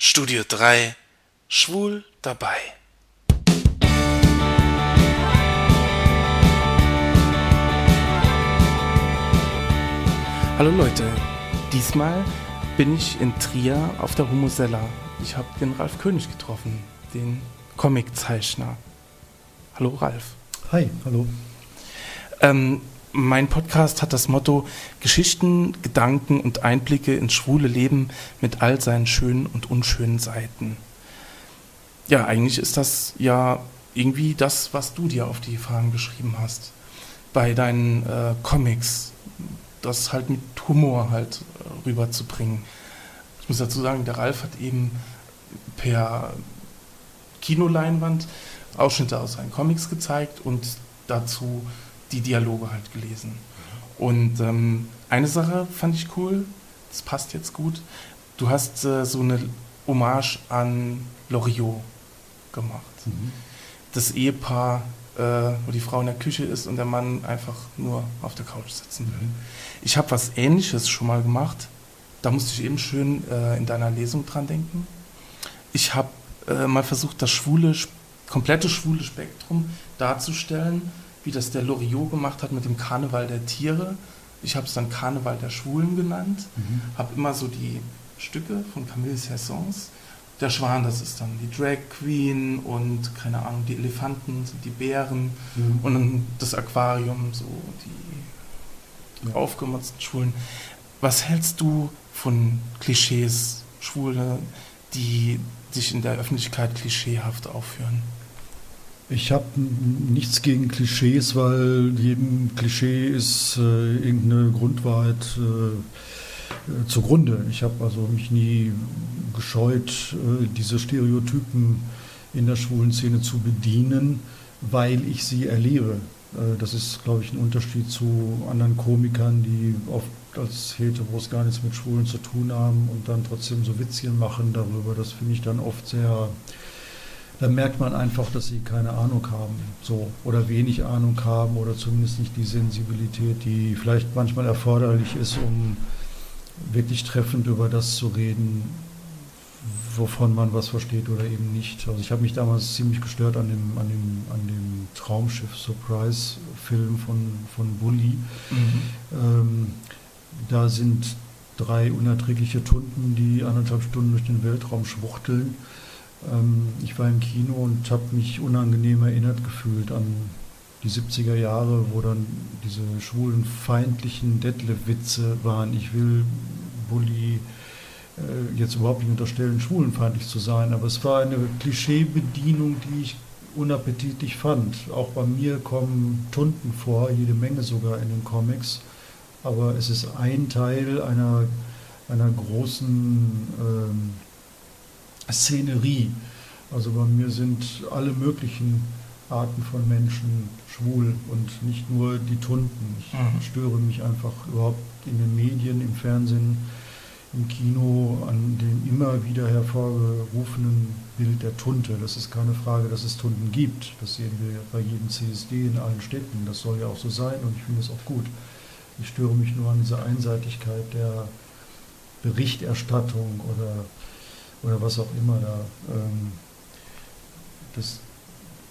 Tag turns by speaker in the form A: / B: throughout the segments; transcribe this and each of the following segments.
A: Studio 3 Schwul dabei.
B: Hallo Leute, diesmal bin ich in Trier auf der Humosella. Ich habe den Ralf König getroffen, den Comiczeichner. Hallo Ralf.
C: Hi, hallo.
B: Ähm, mein Podcast hat das Motto Geschichten, Gedanken und Einblicke ins schwule Leben mit all seinen schönen und unschönen Seiten. Ja, eigentlich ist das ja irgendwie das, was du dir auf die Fragen geschrieben hast. Bei deinen äh, Comics, das halt mit Humor halt äh, rüberzubringen. Ich muss dazu sagen, der Ralf hat eben per Kinoleinwand Ausschnitte aus seinen Comics gezeigt und dazu die Dialoge halt gelesen. Und ähm, eine Sache fand ich cool, das passt jetzt gut. Du hast äh, so eine Hommage an Loriot gemacht. Mhm. Das Ehepaar, äh, wo die Frau in der Küche ist und der Mann einfach nur auf der Couch sitzen will. Mhm. Ich habe was Ähnliches schon mal gemacht. Da musste ich eben schön äh, in deiner Lesung dran denken. Ich habe äh, mal versucht, das schwule, komplette schwule Spektrum darzustellen wie das der Loriot gemacht hat mit dem Karneval der Tiere. Ich habe es dann Karneval der Schwulen genannt. Mhm. Habe immer so die Stücke von Camille Saint-Saëns. Der Schwan, das ist dann die Drag Queen und keine Ahnung, die Elefanten sind die Bären mhm. und dann das Aquarium, so die ja. aufgemotzten Schwulen. Was hältst du von Klischees, Schwule, die sich in der Öffentlichkeit klischeehaft aufführen?
C: Ich habe nichts gegen Klischees, weil jedem Klischee ist äh, irgendeine Grundwahrheit äh, äh zugrunde. Ich habe also mich nie gescheut, äh, diese Stereotypen in der schwulen Szene zu bedienen, weil ich sie erlebe. Äh, das ist, glaube ich, ein Unterschied zu anderen Komikern, die oft als Heteros gar nichts mit Schwulen zu tun haben und dann trotzdem so Witzchen machen darüber. Das finde ich dann oft sehr dann merkt man einfach, dass sie keine Ahnung haben, so oder wenig Ahnung haben oder zumindest nicht die Sensibilität, die vielleicht manchmal erforderlich ist, um wirklich treffend über das zu reden, wovon man was versteht oder eben nicht. Also ich habe mich damals ziemlich gestört an dem, an dem, an dem Traumschiff Surprise-Film von, von Bully. Mhm. Ähm, da sind drei unerträgliche Tunden, die anderthalb Stunden durch den Weltraum schwuchteln ich war im Kino und habe mich unangenehm erinnert gefühlt an die 70er Jahre, wo dann diese schwulen feindlichen Detlef-Witze waren. Ich will Bully äh, jetzt überhaupt nicht unterstellen, schwulenfeindlich zu sein, aber es war eine Klischeebedienung, die ich unappetitlich fand. Auch bei mir kommen Tunden vor, jede Menge sogar in den Comics, aber es ist ein Teil einer, einer großen ähm, Szenerie. Also bei mir sind alle möglichen Arten von Menschen schwul und nicht nur die Tunden. Ich mhm. störe mich einfach überhaupt in den Medien, im Fernsehen, im Kino an dem immer wieder hervorgerufenen Bild der Tunte. Das ist keine Frage, dass es Tunten gibt. Das sehen wir bei jedem CSD in allen Städten. Das soll ja auch so sein und ich finde es auch gut. Ich störe mich nur an dieser Einseitigkeit der Berichterstattung oder oder was auch immer da. Ähm, das,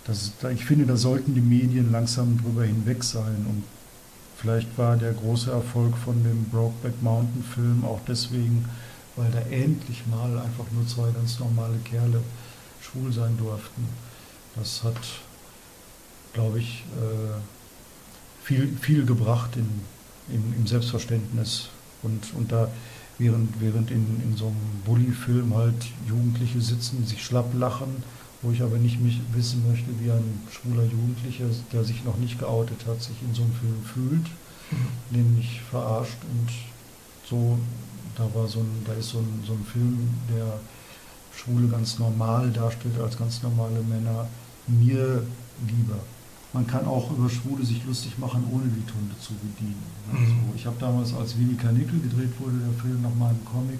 C: das, ich finde, da sollten die Medien langsam drüber hinweg sein. Und vielleicht war der große Erfolg von dem Brokeback Mountain Film auch deswegen, weil da endlich mal einfach nur zwei ganz normale Kerle schwul sein durften. Das hat, glaube ich, äh, viel, viel gebracht in, in, im Selbstverständnis. Und, und da während, während in, in so einem Bully-Film halt Jugendliche sitzen, sich schlapp lachen, wo ich aber nicht mich wissen möchte, wie ein schwuler Jugendlicher, der sich noch nicht geoutet hat, sich in so einem Film fühlt, mhm. nämlich verarscht und so, da war so ein, da ist so ein, so ein Film, der Schwule ganz normal darstellt, als ganz normale Männer, mir lieber man kann auch über Schwule sich lustig machen, ohne die Tunde zu bedienen. Also ich habe damals, als Winnie Karnickel gedreht wurde, der Film nach meinem Comic,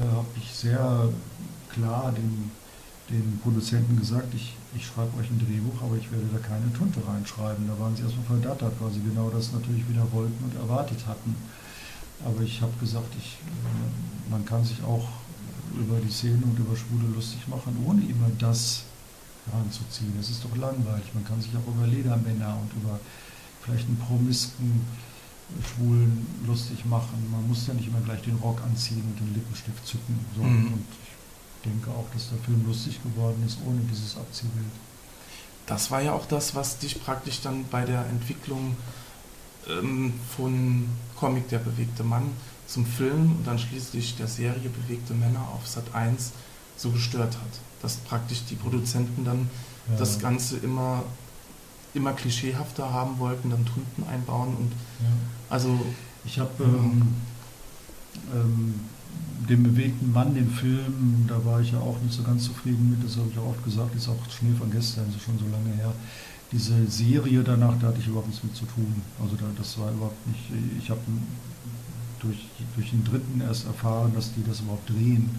C: äh, habe ich sehr klar den, den Produzenten gesagt, ich, ich schreibe euch ein Drehbuch, aber ich werde da keine Tunte reinschreiben. Da waren sie erstmal verdattert, weil sie genau das natürlich wieder wollten und erwartet hatten. Aber ich habe gesagt, ich, äh, man kann sich auch über die Szene und über Schwule lustig machen, ohne immer das heranzuziehen. Das ist doch langweilig. Man kann sich auch über Ledermänner und über vielleicht einen promisken Schwulen lustig machen. Man muss ja nicht immer gleich den Rock anziehen und den Lippenstift zücken. So. Mhm. Und ich denke auch, dass der Film lustig geworden ist, ohne dieses Abziehbild.
B: Das war ja auch das, was dich praktisch dann bei der Entwicklung ähm, von Comic Der bewegte Mann zum Film und dann schließlich der Serie Bewegte Männer auf Sat 1 so gestört hat. Dass praktisch die Produzenten dann ja. das Ganze immer, immer klischeehafter haben wollten, dann Trümpen einbauen und ja. also.
C: Ich habe ähm, ähm, den bewegten Mann, den Film, da war ich ja auch nicht so ganz zufrieden mit, das habe ich auch oft gesagt, ist auch Schnee von gestern, ist schon so lange her. Diese Serie danach, da hatte ich überhaupt nichts mit zu tun. Also da, das war überhaupt nicht, ich habe durch, durch den Dritten erst erfahren, dass die das überhaupt drehen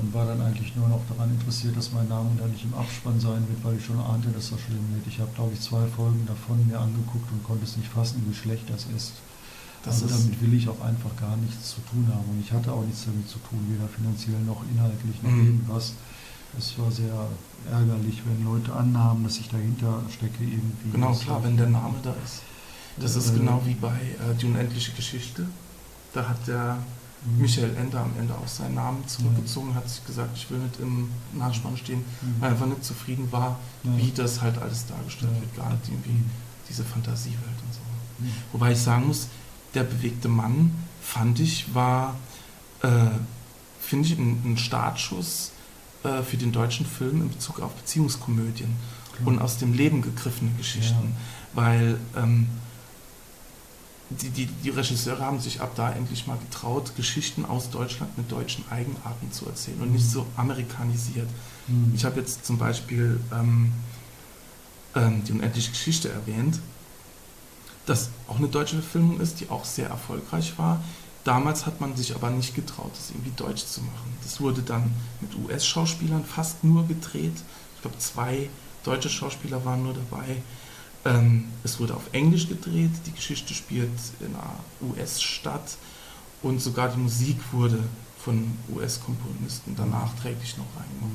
C: und war dann eigentlich nur noch daran interessiert, dass mein Name da nicht im Abspann sein wird, weil ich schon ahnte, dass das schlimm wird. Ich habe, glaube ich, zwei Folgen davon mir angeguckt und konnte es nicht fassen, wie schlecht das ist. Das also damit will ich auch einfach gar nichts zu tun haben. Und ich hatte auch nichts damit zu tun, weder finanziell noch inhaltlich noch mhm. irgendwas. Es war sehr ärgerlich, wenn Leute annahmen, dass ich dahinter stecke irgendwie.
B: Genau, klar, wenn der Name da ist. Das ist äh, genau wie bei äh, Die unendliche Geschichte. Da hat der. Michael Ender am Ende auch seinen Namen zurückgezogen, hat sich gesagt, ich will nicht im Nachspann stehen, mhm. weil er einfach nicht zufrieden war, wie das halt alles dargestellt wird, nicht irgendwie mhm. diese Fantasiewelt und so. Wobei ich sagen muss, der bewegte Mann, fand ich, war, äh, finde ich, ein, ein Startschuss äh, für den deutschen Film in Bezug auf Beziehungskomödien Klar. und aus dem Leben gegriffene Geschichten. Ja. Weil ähm, die, die, die Regisseure haben sich ab da endlich mal getraut, Geschichten aus Deutschland mit deutschen Eigenarten zu erzählen und nicht so amerikanisiert. Mhm. Ich habe jetzt zum Beispiel ähm, ähm, die unendliche Geschichte erwähnt, das auch eine deutsche Verfilmung ist, die auch sehr erfolgreich war. Damals hat man sich aber nicht getraut, das irgendwie deutsch zu machen. Das wurde dann mit US-Schauspielern fast nur gedreht. Ich glaube, zwei deutsche Schauspieler waren nur dabei. Ähm, es wurde auf Englisch gedreht, die Geschichte spielt in einer US-Stadt und sogar die Musik wurde von US-Komponisten dann nachträglich noch rein, von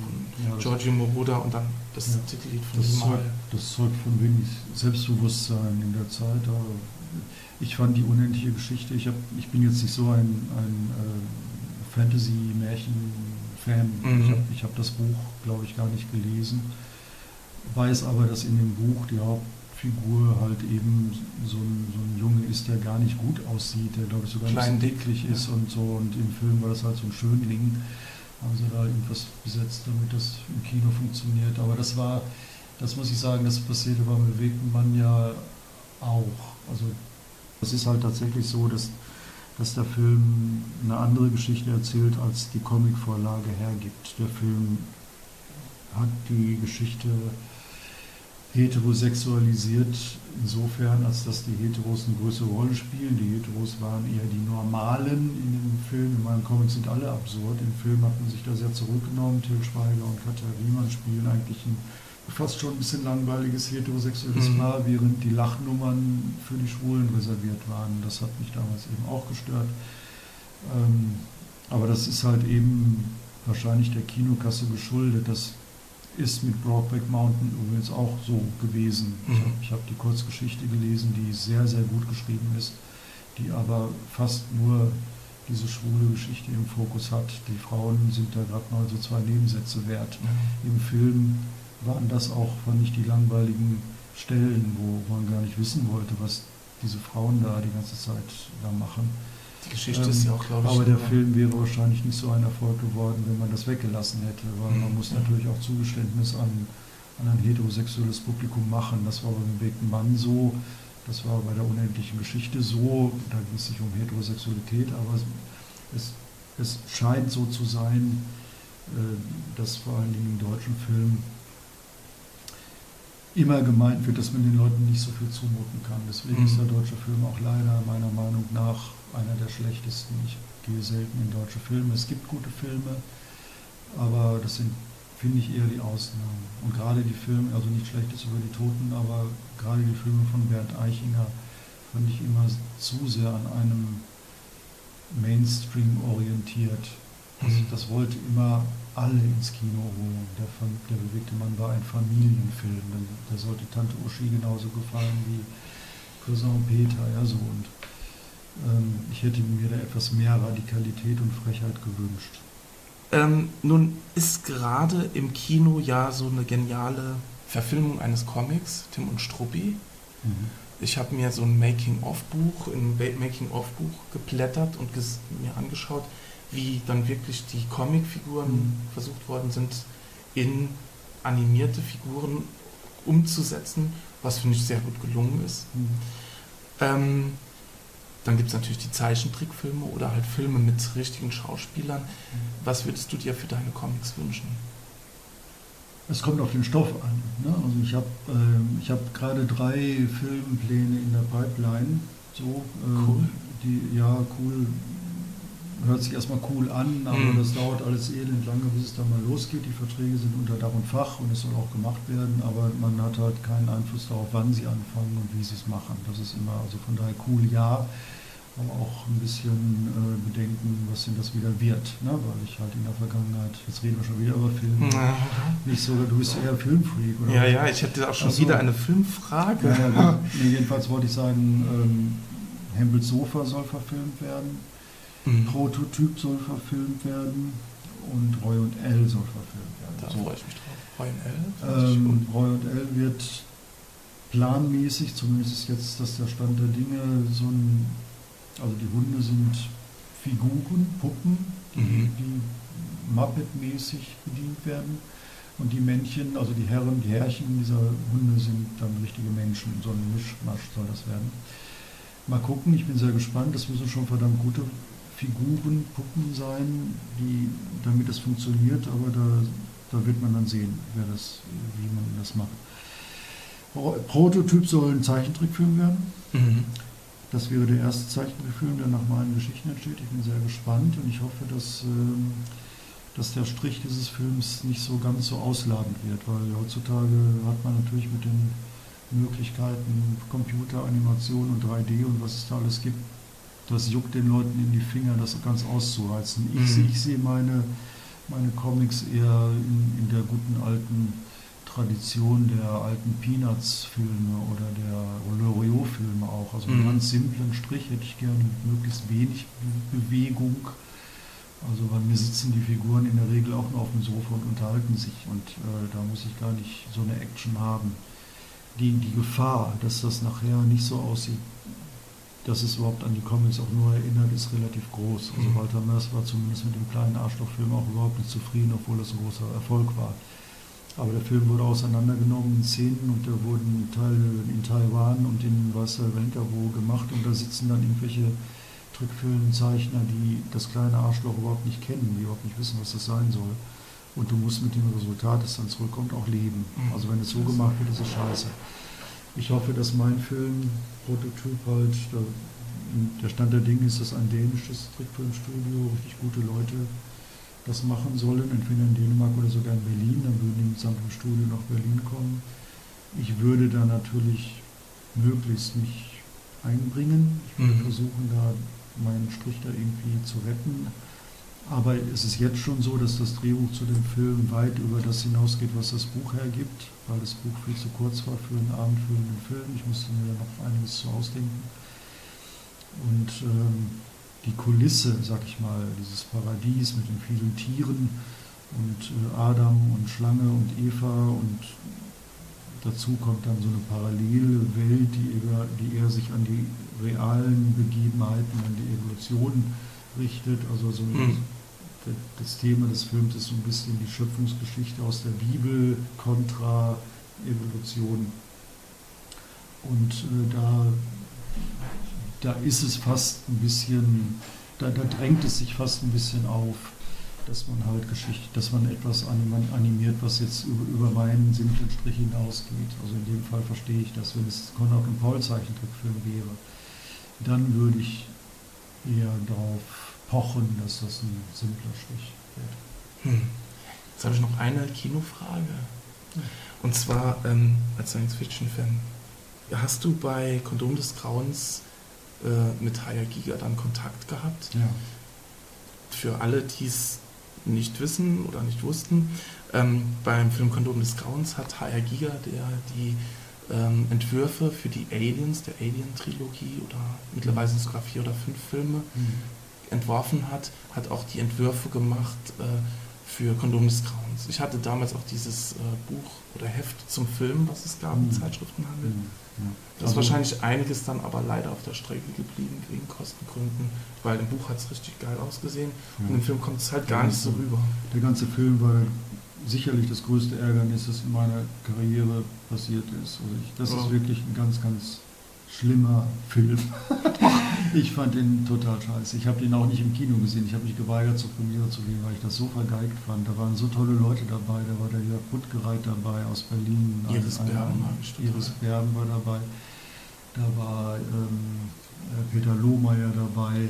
B: ja, Giorgio Moroder und dann das ja, Titellied von
C: das Zeugt, das zeugt von wenig Selbstbewusstsein in der Zeit. ich fand die unendliche Geschichte, ich, hab, ich bin jetzt nicht so ein, ein äh, Fantasy-Märchen-Fan. Mhm. Ich habe hab das Buch, glaube ich, gar nicht gelesen, weiß aber, dass in dem Buch die Haupt Figur halt eben so ein, so ein Junge ist, der gar nicht gut aussieht, der glaube ich sogar
B: Klein,
C: dicklich ist ja. und so. Und im Film war das halt so ein Schönling. Haben sie da irgendwas besetzt, damit das im Kino funktioniert. Aber das war, das muss ich sagen, das passierte beim bewegten Mann ja auch. Also es ist halt tatsächlich so, dass, dass der Film eine andere Geschichte erzählt, als die Comicvorlage hergibt. Der Film hat die Geschichte heterosexualisiert insofern, als dass die Heteros eine größere Rolle spielen. Die Heteros waren eher die Normalen in dem Film. In meinen Comics sind alle absurd. Im Film hat man sich da sehr zurückgenommen. Til Schweiger und Katja Riemann spielen eigentlich ein fast schon ein bisschen langweiliges heterosexuelles mhm. Paar, während die Lachnummern für die Schwulen reserviert waren. Das hat mich damals eben auch gestört. Ähm, aber das ist halt eben wahrscheinlich der Kinokasse geschuldet, dass ist mit Broadback Mountain übrigens auch so gewesen. Mhm. Ich habe hab die Kurzgeschichte gelesen, die sehr, sehr gut geschrieben ist, die aber fast nur diese schwule Geschichte im Fokus hat. Die Frauen sind da gerade mal so zwei Nebensätze wert. Mhm. Im Film waren das auch, fand ich, die langweiligen Stellen, wo man gar nicht wissen wollte, was diese Frauen da die ganze Zeit da machen.
B: Die Geschichte ähm, ist ja auch, glaube
C: ich. Aber der Film wäre wahrscheinlich nicht so ein Erfolg geworden, wenn man das weggelassen hätte, weil mhm. man muss natürlich auch Zugeständnis an, an ein heterosexuelles Publikum machen. Das war beim bewegten Mann so, das war bei der unendlichen Geschichte so, da ging es nicht um Heterosexualität, aber es, es scheint so zu sein, äh, dass vor allen Dingen im deutschen Film immer gemeint wird, dass man den Leuten nicht so viel zumuten kann. Deswegen mhm. ist der deutsche Film auch leider meiner Meinung nach einer der schlechtesten. Ich gehe selten in deutsche Filme. Es gibt gute Filme, aber das sind, finde ich, eher die Ausnahmen. Und gerade die Filme, also nicht Schlechtes über die Toten, aber gerade die Filme von Bernd Eichinger fand ich immer zu sehr an einem Mainstream orientiert. Das,
B: Mhm.
C: das wollte immer alle ins Kino holen. Der, der bewegte Mann war ein Familienfilm. Der sollte Tante Uschi genauso gefallen wie Cousin Peter. Ja, so. Und ähm, ich hätte mir da etwas mehr Radikalität und Frechheit gewünscht.
B: Ähm, nun ist gerade im Kino ja so eine geniale Verfilmung eines Comics, Tim und Struppi. Ich habe mir so ein Making-of-Buch, ein Making-of-Buch geblättert und mir angeschaut, wie dann wirklich die Comicfiguren
C: Mhm.
B: versucht worden sind, in animierte Figuren umzusetzen, was finde ich sehr gut gelungen ist.
C: Mhm.
B: Ähm, dann gibt es natürlich die Zeichentrickfilme oder halt Filme mit richtigen Schauspielern. Was würdest du dir für deine Comics wünschen?
C: Es kommt auf den Stoff an. Ne? Also ich habe ich hab gerade drei Filmpläne in der Pipeline. So, ähm,
B: Cool.
C: Die, ja, cool. Hört sich erstmal cool an, aber
B: Mhm.
C: das dauert alles elend lange, bis es dann mal losgeht. Die Verträge sind unter Dach und Fach und es soll auch gemacht werden, aber man hat halt keinen Einfluss darauf, wann sie anfangen und wie sie es machen. Das ist immer, also von daher cool, ja, aber auch ein bisschen äh, bedenken, was denn das wieder wird. Ne? Weil ich halt in der Vergangenheit, jetzt reden wir schon wieder über Filme, nicht so, du bist eher Filmfreak, oder?
B: Ja, ja, ich hätte auch schon
C: so.
B: wieder eine Filmfrage.
C: Ja, ja, jedenfalls wollte ich sagen, ähm, Hempels Sofa soll verfilmt werden,
B: Mhm.
C: Prototyp soll verfilmt werden und Roy und L soll verfilmt werden.
B: Da
C: So.
B: freue ich mich drauf. Royal L. finde ich
C: Ähm. Roy und L wird planmäßig, zumindest ist jetzt das der Stand der Dinge, so ein, also die Hunde sind Figuren, Puppen, die,
B: Mhm.
C: die Muppet-mäßig bedient werden. Und die Männchen, also die Herren, die Herrchen dieser Hunde sind dann richtige Menschen. So ein Mischmasch soll das werden. Mal gucken, ich bin sehr gespannt. Das müssen schon verdammt gute Figuren, Puppen sein, die, damit es funktioniert, aber da, da wird man dann sehen, wer das, wie man das macht. Pro- Prototyp soll ein Zeichentrickfilm werden.
B: Mhm.
C: Das wäre der erste Zeichentrickfilm, der nach meinen Geschichten entsteht. Ich bin sehr gespannt und ich hoffe, dass, ähm, dass der Strich dieses Films nicht so ganz so ausladend wird, weil heutzutage hat man natürlich mit den Möglichkeiten Computer, Animation und 3D und was es da alles gibt, das juckt den Leuten in die Finger, das ganz auszureizen. Ich,
B: Mhm.
C: sehe- ich sehe meine, meine Comics eher in, in der guten alten Tradition der alten Peanuts-Filme oder der Loriot-Filme auch. Also einen
B: Mhm.
C: ganz simplen Strich hätte ich gerne mit möglichst wenig Be Bewegung. Also bei mir sitzen die Figuren in der Regel auch nur auf dem Sofa und unterhalten sich und äh, da muss ich gar nicht so eine Action haben. Die, die Gefahr, dass das nachher nicht so aussieht, dass es überhaupt an die Comics auch nur erinnert, ist relativ groß. Also
B: Mhm.
C: Walter Mörs war zumindest mit dem kleinen Arschlochfilm auch überhaupt nicht zufrieden, obwohl das ein großer Erfolg war. Aber der Film wurde auseinandergenommen in Szenen und der wurde in, Teil, in Taiwan und in weiß der Wenker wo gemacht und da sitzen dann irgendwelche Trickfilmzeichner, die das kleine Arschloch überhaupt nicht kennen, die überhaupt nicht wissen, was das sein soll. Und du musst mit dem Resultat, das dann zurückkommt, auch leben.
B: Mhm.
C: Also wenn es so gemacht wird, ist es scheiße. Ich hoffe, dass mein Film, Prototyp halt, der, der Stand der Dinge ist, dass ein dänisches Trickfilmstudio, richtig gute Leute das machen sollen, entweder in Dänemark oder sogar in Berlin, dann würden die mitsamt dem Studio nach Berlin kommen. Ich würde da natürlich möglichst mich einbringen. Ich würde
B: Mhm.
C: versuchen, da meinen Strich da irgendwie zu retten. Aber es ist jetzt schon so, dass das Drehbuch zu dem Film weit über das hinausgeht, was das Buch hergibt, weil das Buch viel zu kurz war für einen abendfüllenden Film. Ich musste mir da noch einiges zu ausdenken. Und ähm, die Kulisse, sag ich mal, dieses Paradies mit den vielen Tieren und äh, Adam und Schlange und Eva und dazu kommt dann so eine parallele Welt, die, eher, die eher sich an die realen Begebenheiten, an die Evolution richtet. Also so
B: Mhm.
C: Das Thema des Films ist so ein bisschen die Schöpfungsgeschichte aus der Bibel kontra Evolution. Und äh, da, da ist es fast ein bisschen, da, da drängt es sich fast ein bisschen auf, dass man halt Geschichte, dass man etwas anim- animiert, was jetzt über, über meinen simplen Strich hinausgeht. Also in dem Fall verstehe ich das, wenn es Konrad und Paul Zeichentrickfilm wäre, dann würde ich eher darauf pochen, dass das ein simpler Strich wird.
B: Hm. Jetzt habe ich noch eine Kinofrage. Und zwar ähm, als Science-Fiction-Fan. Hast du bei Kondom des Grauens äh, mit Haya Giga dann Kontakt gehabt?
C: Ja.
B: Für alle, die es nicht wissen oder nicht wussten, ähm, beim Film Kondom des Grauens hat HR Giga, der die ähm, Entwürfe für die Aliens, der Alien-Trilogie oder mittlerweile sogar vier oder fünf Filme
C: Mhm.
B: Entworfen hat, hat auch die Entwürfe gemacht äh, für Kondom des Grauens. Ich hatte damals auch dieses äh, Buch oder Heft zum Film, was es gab
C: Mhm.
B: Zeitschriftenhandel.
C: Ja.
B: Das ist
C: Also-
B: wahrscheinlich einiges dann aber leider auf der Strecke geblieben wegen Kostengründen, weil im Buch hat es richtig geil ausgesehen und im Film kommt es halt gar nicht so rüber.
C: Der ganze Film war sicherlich das größte Ärgernis, das in meiner Karriere passiert ist. Also ich, das
B: Ja.
C: ist wirklich ein ganz, ganz schlimmer Film. ich fand ihn total scheiße. Ich habe den auch nicht im Kino gesehen. Ich habe mich geweigert, zur Premiere zu gehen, weil ich das so vergeigt fand. Da waren so tolle Leute dabei. Da war der Jörg Puttgereit dabei aus Berlin.
B: Iris
C: ein-
B: Berben
C: ein-. Iris Berben war dabei. Da war ähm, äh, Peter Lohmeier dabei.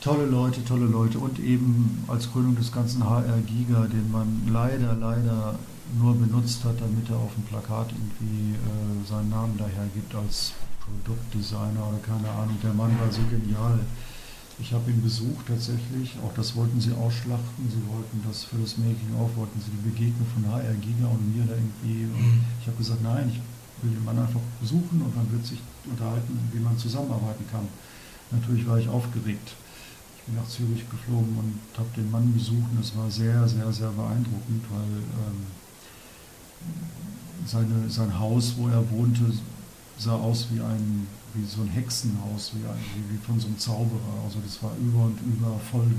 C: Tolle Leute, tolle Leute und eben als Krönung des ganzen HR Giga, den man leider, leider nur benutzt hat, damit er auf dem Plakat irgendwie äh, seinen Namen daher gibt als Produktdesigner oder keine Ahnung. Der Mann war so genial. Ich habe ihn besucht tatsächlich, auch das wollten sie ausschlachten, sie wollten das für das Making-of, wollten sie die Begegnung von HR Giga und mir da irgendwie, und
B: Mhm.
C: ich habe gesagt, nein, ich will den Mann einfach besuchen und man wird sich unterhalten, wie man zusammenarbeiten kann. Natürlich war ich aufgeregt. Ich bin nach Zürich geflogen und habe den Mann besucht und es war sehr, sehr, sehr beeindruckend, weil ähm, seine, sein Haus, wo er wohnte, sah aus wie ein wie so ein Hexenhaus, wie, ein, wie, wie von so einem Zauberer. Also das war über und über voll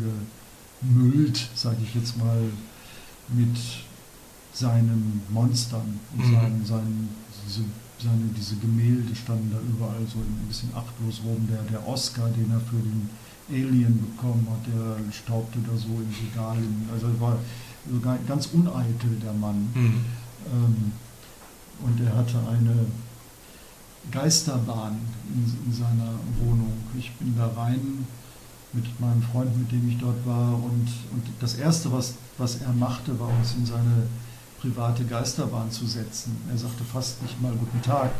C: gemüllt, sage ich jetzt mal, mit seinen Monstern und
B: Mhm.
C: seinen, seinen, diese, seine, diese Gemälde standen da überall so ein bisschen achtlos rum. Der, der Oscar, den er für den Alien bekommen hat, der staubte da so im Regal. Also er war sogar ganz uneitel, der Mann.
B: Mhm.
C: Ähm, und er hatte eine Geisterbahn in, in seiner Wohnung. Ich bin da rein mit meinem Freund, mit dem ich dort war. Und, und das Erste, was, was er machte, war uns in seine private Geisterbahn zu setzen. Er sagte fast nicht mal Guten Tag.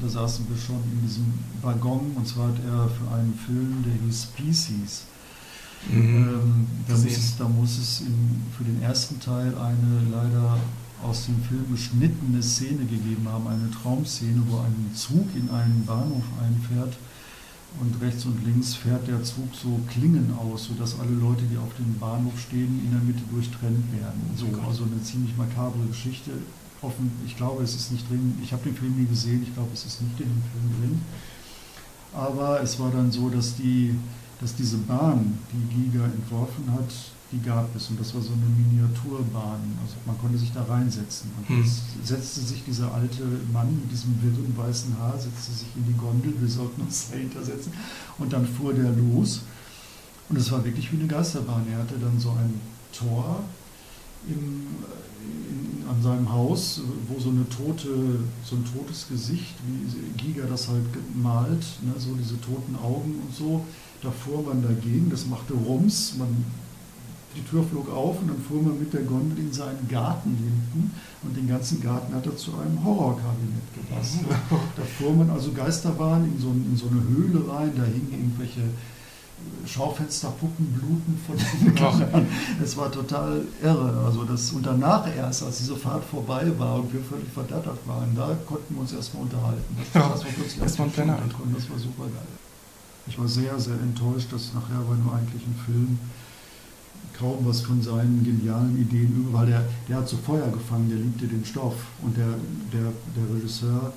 C: Da saßen wir schon in diesem Waggon. Und zwar hat er für einen Film, der hieß Species,
B: Mhm.
C: ähm, da, muss es, da muss es in, für den ersten Teil eine leider aus dem Film geschnittene Szene gegeben haben, eine Traumszene, wo ein Zug in einen Bahnhof einfährt und rechts und links fährt der Zug so Klingen aus, sodass alle Leute, die auf dem Bahnhof stehen, in der Mitte durchtrennt werden. So,
B: Oh Gott.
C: also eine ziemlich makabre Geschichte. Offen, ich glaube, es ist nicht drin. Ich habe den Film nie gesehen. Ich glaube, es ist nicht in dem Film drin. Aber es war dann so, dass die dass diese Bahn, die Giga entworfen hat, die gab es und das war so eine Miniaturbahn. Also man konnte sich da reinsetzen. Und
B: Hm.
C: jetzt setzte sich dieser alte Mann mit diesem wirren weißen Haar, setzte sich in die Gondel, wir sollten uns dahinter setzen und dann fuhr der los. Und es war wirklich wie eine Geisterbahn. Er hatte dann so ein Tor im, in, an seinem Haus, wo so eine tote, so ein totes Gesicht, wie Giga das halt gemalt, ne, so diese toten Augen und so. Da fuhr man dagegen, das machte Rums, man, die Tür flog auf und dann fuhr man mit der Gondel in seinen Garten hinten und den ganzen Garten hat er zu einem Horrorkabinett gepasst. Da fuhr man also Geisterbahn in so, in so eine Höhle rein, da hingen irgendwelche Schaufensterpuppen bluten von den. Kindern. Es war total irre. Also das, und danach erst, als diese Fahrt vorbei war und wir völlig verdattert waren, da konnten wir uns erstmal unterhalten. Das,
B: Ja,
C: das war plötzlich
B: das war ein.
C: Das war super geil. Ich war sehr, sehr enttäuscht, dass nachher bei einem eigentlichen Film kaum was von seinen genialen Ideen über, weil der, der hat so Feuer gefangen, der liebte den Stoff. Und der, der, der Regisseur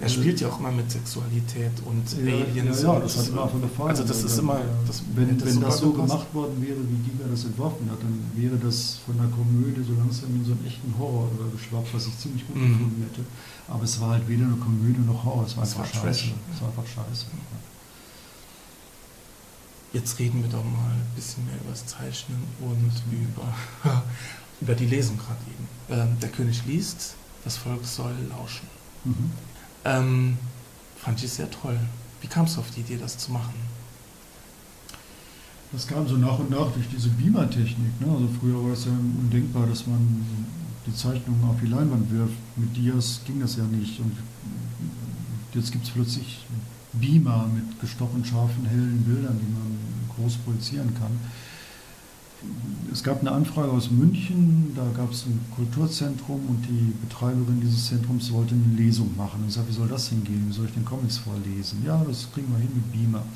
B: Er spielt ja auch immer mit Sexualität und
C: ja,
B: Aliens.
C: Ja, ja, das hat mir einfach gefallen.
B: Also das ist
C: Ja,
B: immer,
C: ja.
B: das,
C: wenn
B: hätte
C: wenn das so
B: gepasst.
C: gemacht worden wäre, wie Giga das entworfen hat, dann wäre das von der Komödie so langsam in so einen echten Horror übergeschwappt, was ich ziemlich gut
B: Mhm.
C: gefunden hätte. Aber es war halt weder eine Komödie noch Horror, es war
B: Es
C: einfach
B: war
C: scheiße. Es war einfach scheiße.
B: Jetzt reden wir doch mal ein bisschen mehr über das Zeichnen und über, über die Lesung gerade eben. Ähm, der König liest, das Volk soll lauschen.
C: Mhm.
B: Ähm, fand ich sehr toll. Wie kamst du auf die Idee, das zu machen?
C: Das kam so nach und nach durch diese Beamer-Technik. Ne? Also früher war es ja undenkbar, dass man die Zeichnungen auf die Leinwand wirft. Mit Dias ging das ja nicht. Und jetzt gibt es plötzlich Beamer mit gestochen scharfen, hellen Bildern, die man groß projizieren kann. es gab eine Anfrage aus München, da gab es ein Kulturzentrum und die Betreiberin dieses Zentrums wollte eine Lesung machen. Und ich sagte, wie soll das hingehen? Wie soll ich den Comics vorlesen? Ja, das kriegen wir hin mit Beamer. Und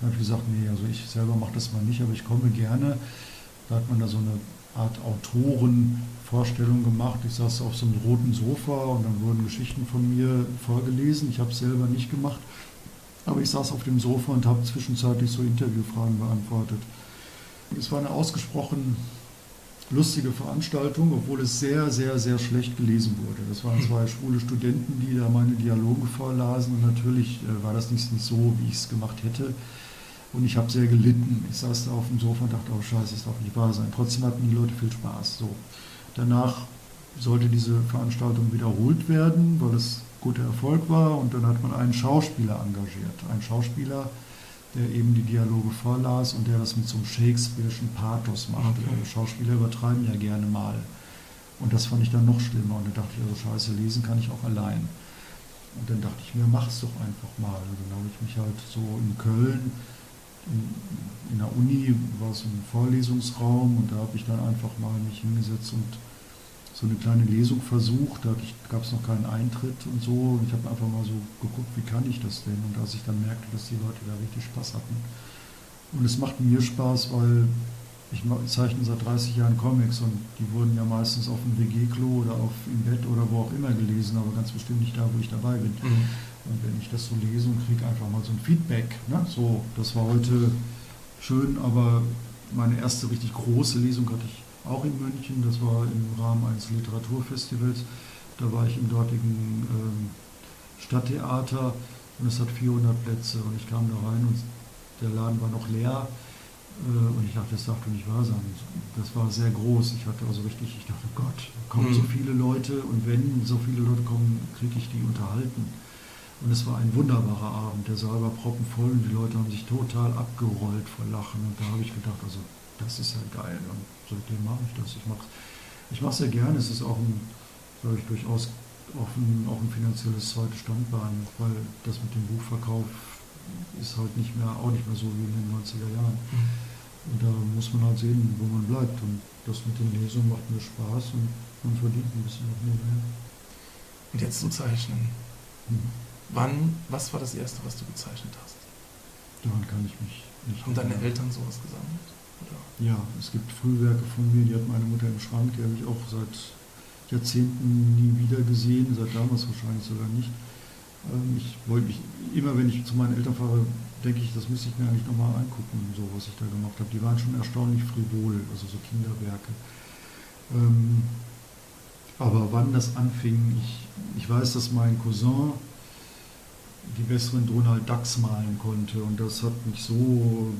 C: dann habe ich gesagt, nee, also ich selber mache das mal nicht, aber ich komme gerne. Da hat man da so eine Art Autorenvorstellung gemacht. Ich saß auf so einem roten Sofa und dann wurden Geschichten von mir vorgelesen. Ich habe es selber nicht gemacht, aber ich saß auf dem Sofa und habe zwischenzeitlich so Interviewfragen beantwortet. Es war eine ausgesprochen lustige Veranstaltung, obwohl es sehr, sehr, sehr schlecht gelesen wurde. Das waren zwei schwule Studenten, die da meine Dialoge vorlasen und natürlich äh, war das nicht, nicht so, wie ich es gemacht hätte. Und ich habe sehr gelitten. Ich saß da auf dem Sofa und dachte, oh scheiße, das darf nicht wahr sein. Trotzdem hatten die Leute viel Spaß. So. Danach sollte diese Veranstaltung wiederholt werden, weil es guter Erfolg war. Und dann hat man einen Schauspieler engagiert. Ein Schauspieler, der eben die Dialoge vorlas und der das mit so einem Shakespeare'schen Pathos macht. Okay. Schauspieler übertreiben ja gerne mal. Und das fand ich dann noch schlimmer. Und dann dachte ich, also scheiße, lesen kann ich auch allein. Und dann dachte ich mir, mach's doch einfach mal. Und dann habe ich mich halt so in Köln, in, in der Uni war es ein Vorlesungsraum und da habe ich dann einfach mal mich hingesetzt und so eine kleine Lesung versucht. Da gab es noch keinen Eintritt und so. Und ich habe einfach mal so geguckt, wie kann ich das denn? Und als ich dann merkte, dass die Leute da richtig Spaß hatten. Und es macht mir Spaß, weil ich zeichne seit 30 Jahren Comics und die wurden ja meistens auf dem WG-Klo oder auf im Bett oder wo auch immer gelesen, aber ganz bestimmt nicht da, wo ich dabei bin. Mhm. Und wenn ich das so lese und kriege einfach mal so ein Feedback, ne? so, das war heute schön, aber meine erste richtig große Lesung hatte ich auch in München. Das war im Rahmen eines Literaturfestivals. Da war ich im dortigen ähm, Stadttheater und es hat 400 Plätze und ich kam da rein und der Laden war noch leer äh, und ich dachte, das darf doch nicht wahr sein. Das war sehr groß. Ich hatte also richtig, ich dachte, Gott, kommen mhm. so viele Leute und wenn so viele Leute kommen, kriege ich die unterhalten. Und es war ein wunderbarer Abend. Der Saal war proppenvoll und die Leute haben sich total abgerollt vor Lachen. Und da habe ich gedacht, also das ist ja geil. Und seitdem mache ich das. Ich mache ich es sehr gerne. Es ist auch ein, sage ich, durchaus auch ein, auch ein finanzielles zweites Standbein, weil das mit dem Buchverkauf ist halt nicht mehr, auch nicht mehr so wie in den 90er Jahren. Mhm. Und da muss man halt sehen, wo man bleibt. Und das mit den Lesungen macht mir Spaß und man verdient ein bisschen noch nebenher.
B: Und jetzt zum Zeichnen. Mhm. Wann, was war das Erste, was du gezeichnet hast?
C: Daran kann ich mich nicht
B: Haben deine Eltern sowas gesammelt?
C: Ja, es gibt Frühwerke von mir, die hat meine Mutter im Schrank, die habe ich auch seit Jahrzehnten nie wieder gesehen, seit damals wahrscheinlich sogar nicht. Ähm, ich wollte mich, immer wenn ich zu meinen Eltern fahre, denke ich, das müsste ich mir eigentlich nochmal angucken, so was ich da gemacht habe. Die waren schon erstaunlich frivol, also so Kinderwerke. Ähm, aber wann das anfing, ich, ich weiß, dass mein Cousin die besseren Donald Ducks malen konnte und das hat mich so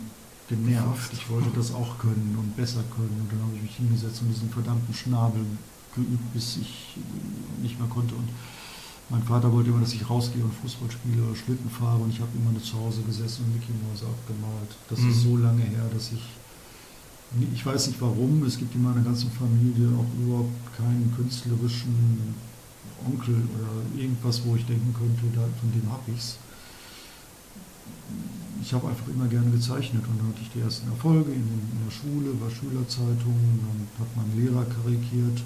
C: genervt. Ich wollte das auch können und besser können. Und dann habe ich mich hingesetzt und diesen verdammten Schnabel geübt, bis ich nicht mehr konnte. Und mein Vater wollte immer, dass ich rausgehe und Fußball spiele oder Schlitten fahre. Und ich habe immer nur zu Hause gesessen und Mickey Mouse abgemalt. Das mhm. ist so lange her, dass ich. Ich weiß nicht warum, es gibt in meiner ganzen Familie auch überhaupt keinen künstlerischen Onkel oder irgendwas, wo ich denken könnte, von dem habe ich es ich habe einfach immer gerne gezeichnet und dann hatte ich die ersten Erfolge in, in der Schule, war Schülerzeitung, dann hat man Lehrer karikiert.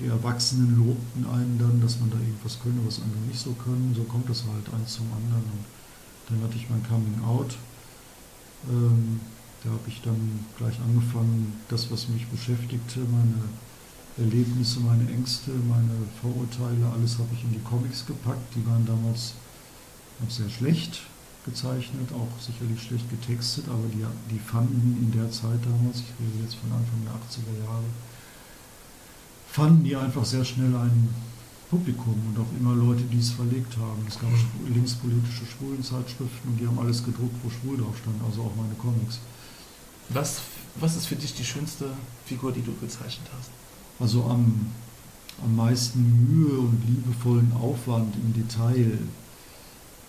C: Die Erwachsenen lobten einen dann, dass man da irgendwas könne, was andere nicht so können. So kommt das halt eins zum anderen. Und dann hatte ich mein Coming Out. Ähm, da habe ich dann gleich angefangen, das, was mich beschäftigte, meine Erlebnisse, meine Ängste, meine Vorurteile, alles habe ich in die Comics gepackt. Die waren damals noch sehr schlecht gezeichnet, auch sicherlich schlecht getextet, aber die, die fanden in der Zeit damals, ich rede jetzt von Anfang der 80er Jahre, fanden die einfach sehr schnell ein Publikum und auch immer Leute, die es verlegt haben. Es gab linkspolitische Schwulenzeitschriften und die haben alles gedruckt, wo schwul drauf stand, also auch meine Comics.
B: Was, was ist für dich die schönste Figur, die du gezeichnet hast?
C: Also am, am meisten Mühe und liebevollen Aufwand im Detail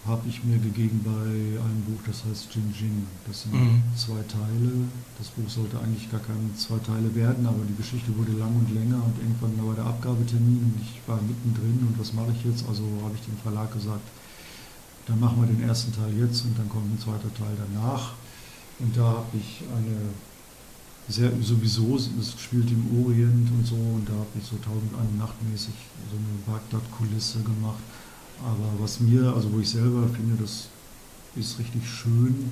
C: habe ich mir gegeben bei einem Buch, das heißt Jin Jin. Das sind mhm. zwei Teile. Das Buch sollte eigentlich gar keine zwei Teile werden, aber die Geschichte wurde lang und länger und irgendwann war der Abgabetermin und ich war mittendrin und was mache ich jetzt? Also habe ich dem Verlag gesagt, dann machen wir den ersten Teil jetzt und dann kommt ein zweiter Teil danach. Und da habe ich eine sehr sowieso, es spielt im Orient und so und da habe ich so tausend eine Nachtmäßig so eine Bagdad-Kulisse gemacht. Aber was mir, also wo ich selber finde, das ist richtig schön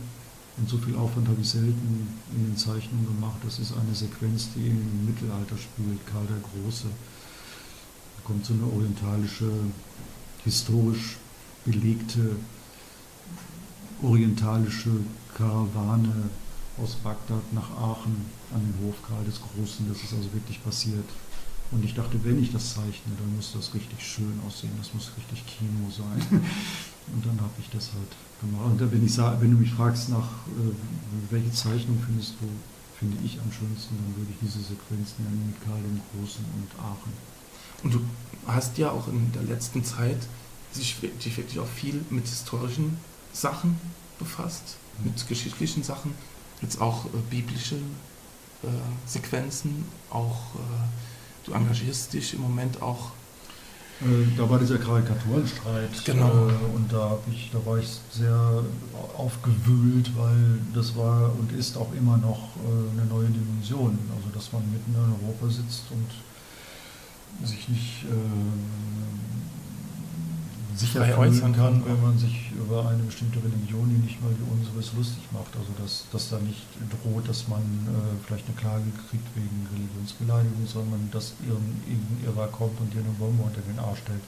C: und so viel Aufwand habe ich selten in den Zeichnungen gemacht. Das ist eine Sequenz, die im Mittelalter spielt, Karl der Große. Da kommt so eine orientalische, historisch belegte orientalische Karawane aus Bagdad nach Aachen an den Hof Karl des Großen. Das ist also wirklich passiert. Und ich dachte, wenn ich das zeichne, dann muss das richtig schön aussehen. Das muss richtig Kino sein. Und dann habe ich das halt gemacht. Und wenn, ich wenn du mich fragst nach, äh, welche Zeichnung findest du, finde ich am schönsten, dann würde ich diese Sequenz nennen mit Karl dem Großen und Aachen.
B: Und du hast ja auch in der letzten Zeit sich, dich wirklich auch viel mit historischen Sachen befasst, mhm. mit geschichtlichen Sachen, jetzt auch äh, biblische äh, Sequenzen, auch äh, du engagierst dich im Moment auch.
C: Äh, da war dieser Karikaturenstreit
B: genau.
C: Äh, und da, ich, da war ich sehr aufgewühlt, weil das war und ist auch immer noch äh, eine neue Dimension. Also dass man mitten in Europa sitzt und sich nicht sicher fühlen kann, wenn man sich über eine bestimmte Religion, die nicht mal wie unseres, lustig macht. Also dass, dass da nicht droht, dass man äh, vielleicht eine Klage kriegt wegen Religionsbeleidigung, sondern dass irgendein Irrer kommt und dir eine Bombe unter den Arsch stellt.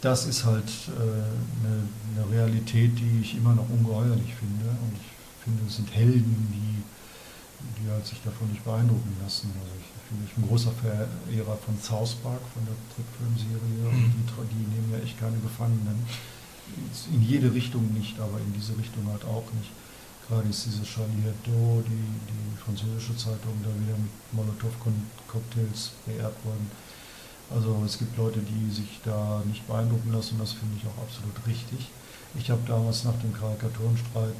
C: Das ist halt äh, eine, eine Realität, die ich immer noch ungeheuerlich finde. Und ich finde, es sind Helden, die, die halt sich davon nicht beeindrucken lassen. Also ich ich bin ein großer Verehrer von South Park, von der Trickfilmserie. Mhm. Die, die nehmen ja echt keine Gefangenen. In jede Richtung nicht, aber in diese Richtung halt auch nicht. Gerade ist diese Charlie Hebdo, die, die französische Zeitung, da wieder mit Molotow-Cocktails beehrt worden. Also es gibt Leute, die sich da nicht beeindrucken lassen, das finde ich auch absolut richtig. Ich habe damals nach dem Karikaturenstreit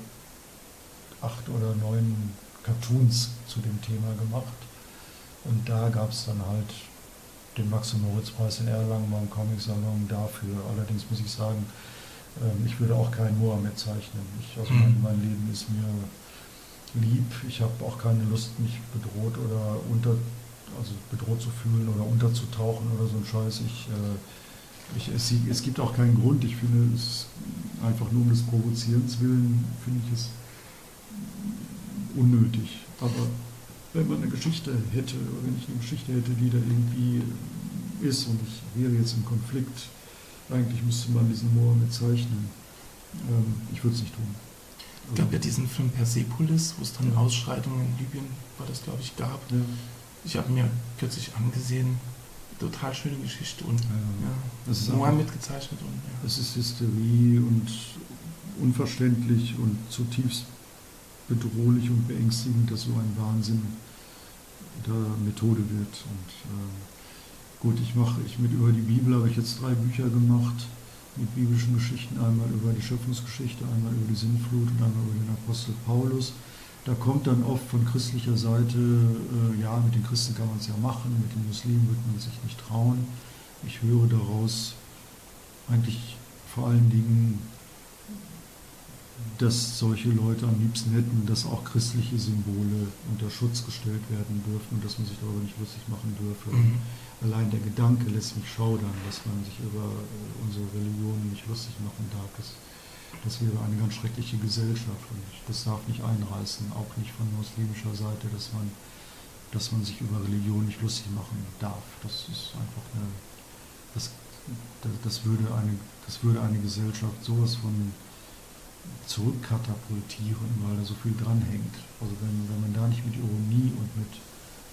C: acht oder neun Cartoons zu dem Thema gemacht und da gab es dann halt den Max-Moritz-Preis in Erlangen beim Comic-Salon dafür. Allerdings muss ich sagen, ähm, ich würde auch keinen Mohammed zeichnen. Ich, also mein, mhm. mein, Leben ist mir lieb. Ich habe auch keine Lust, mich bedroht oder unter, also bedroht zu fühlen oder unterzutauchen oder so ein Scheiß. Ich, äh, ich, es, es, gibt auch keinen Grund. Ich finde es einfach nur um des Provozierens willen, finde ich es unnötig. Aber wenn man eine Geschichte hätte, oder wenn ich eine Geschichte hätte, die da irgendwie ist und ich wäre jetzt im Konflikt, eigentlich müsste man diesen Mohammed zeichnen. Ähm, ich würde es nicht tun.
B: Es gab ja diesen Film Persepolis, wo es dann ja. Ausschreitungen in Libyen, war das glaube ich, gab. Ja. Ich habe mir kürzlich angesehen, total schöne Geschichte und ja, Mohammed gezeichnet. Und.
C: Es ist Hysterie und unverständlich und zutiefst bedrohlich und beängstigend, dass so ein Wahnsinn der Methode wird. Und äh, gut, ich mache, ich mit über die Bibel habe ich jetzt drei Bücher gemacht mit biblischen Geschichten, einmal über die Schöpfungsgeschichte, einmal über die Sinnflut und einmal über den Apostel Paulus. Da kommt dann oft von christlicher Seite, äh, ja, mit den Christen kann man es ja machen, mit den Muslimen wird man sich nicht trauen. Ich höre daraus eigentlich vor allen Dingen dass solche Leute am liebsten hätten, dass auch christliche Symbole unter Schutz gestellt werden dürfen und dass man sich darüber nicht lustig machen dürfe. Mhm. Allein der Gedanke lässt mich schaudern, dass man sich über äh, unsere Religion nicht lustig machen darf. Das, das wäre eine ganz schreckliche Gesellschaft und das darf nicht einreißen, auch nicht von muslimischer Seite, dass man, dass man sich über Religion nicht lustig machen darf. Das ist einfach eine, das, das, würde, eine, das würde eine Gesellschaft sowas von zurückkatapultieren, weil da so viel dranhängt. Also wenn, wenn man da nicht mit Ironie und mit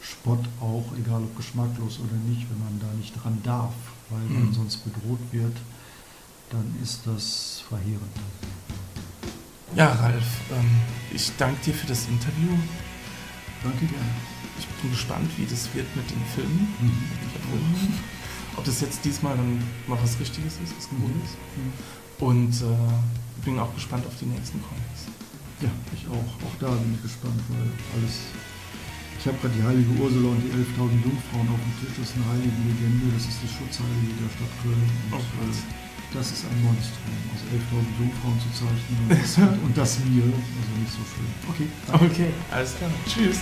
C: Spott auch, egal ob geschmacklos oder nicht, wenn man da nicht dran darf, weil man mhm. sonst bedroht wird, dann ist das verheerend.
B: Ja, Ralf, ähm, ich danke dir für das Interview.
C: Danke dir.
B: Ich bin gespannt, wie das wird mit den Filmen. Mhm. Ob das jetzt diesmal dann mal was Richtiges ist, was gewohnt ist. Mhm. Und äh, bin auch gespannt auf die nächsten Comics.
C: Ja, ich auch. Auch da bin ich gespannt, weil alles. Ich habe gerade die heilige Ursula und die 11.000 Jungfrauen auf dem Tisch. Das ist eine heilige Legende. Das ist die Schutzheilige der Stadt Köln. Und,
B: oh,
C: äh, das ist ein Monstrum. Also 11.000 Jungfrauen zu zeichnen und das, und das mir, also nicht so schön.
B: Okay. Okay, alles klar. Tschüss.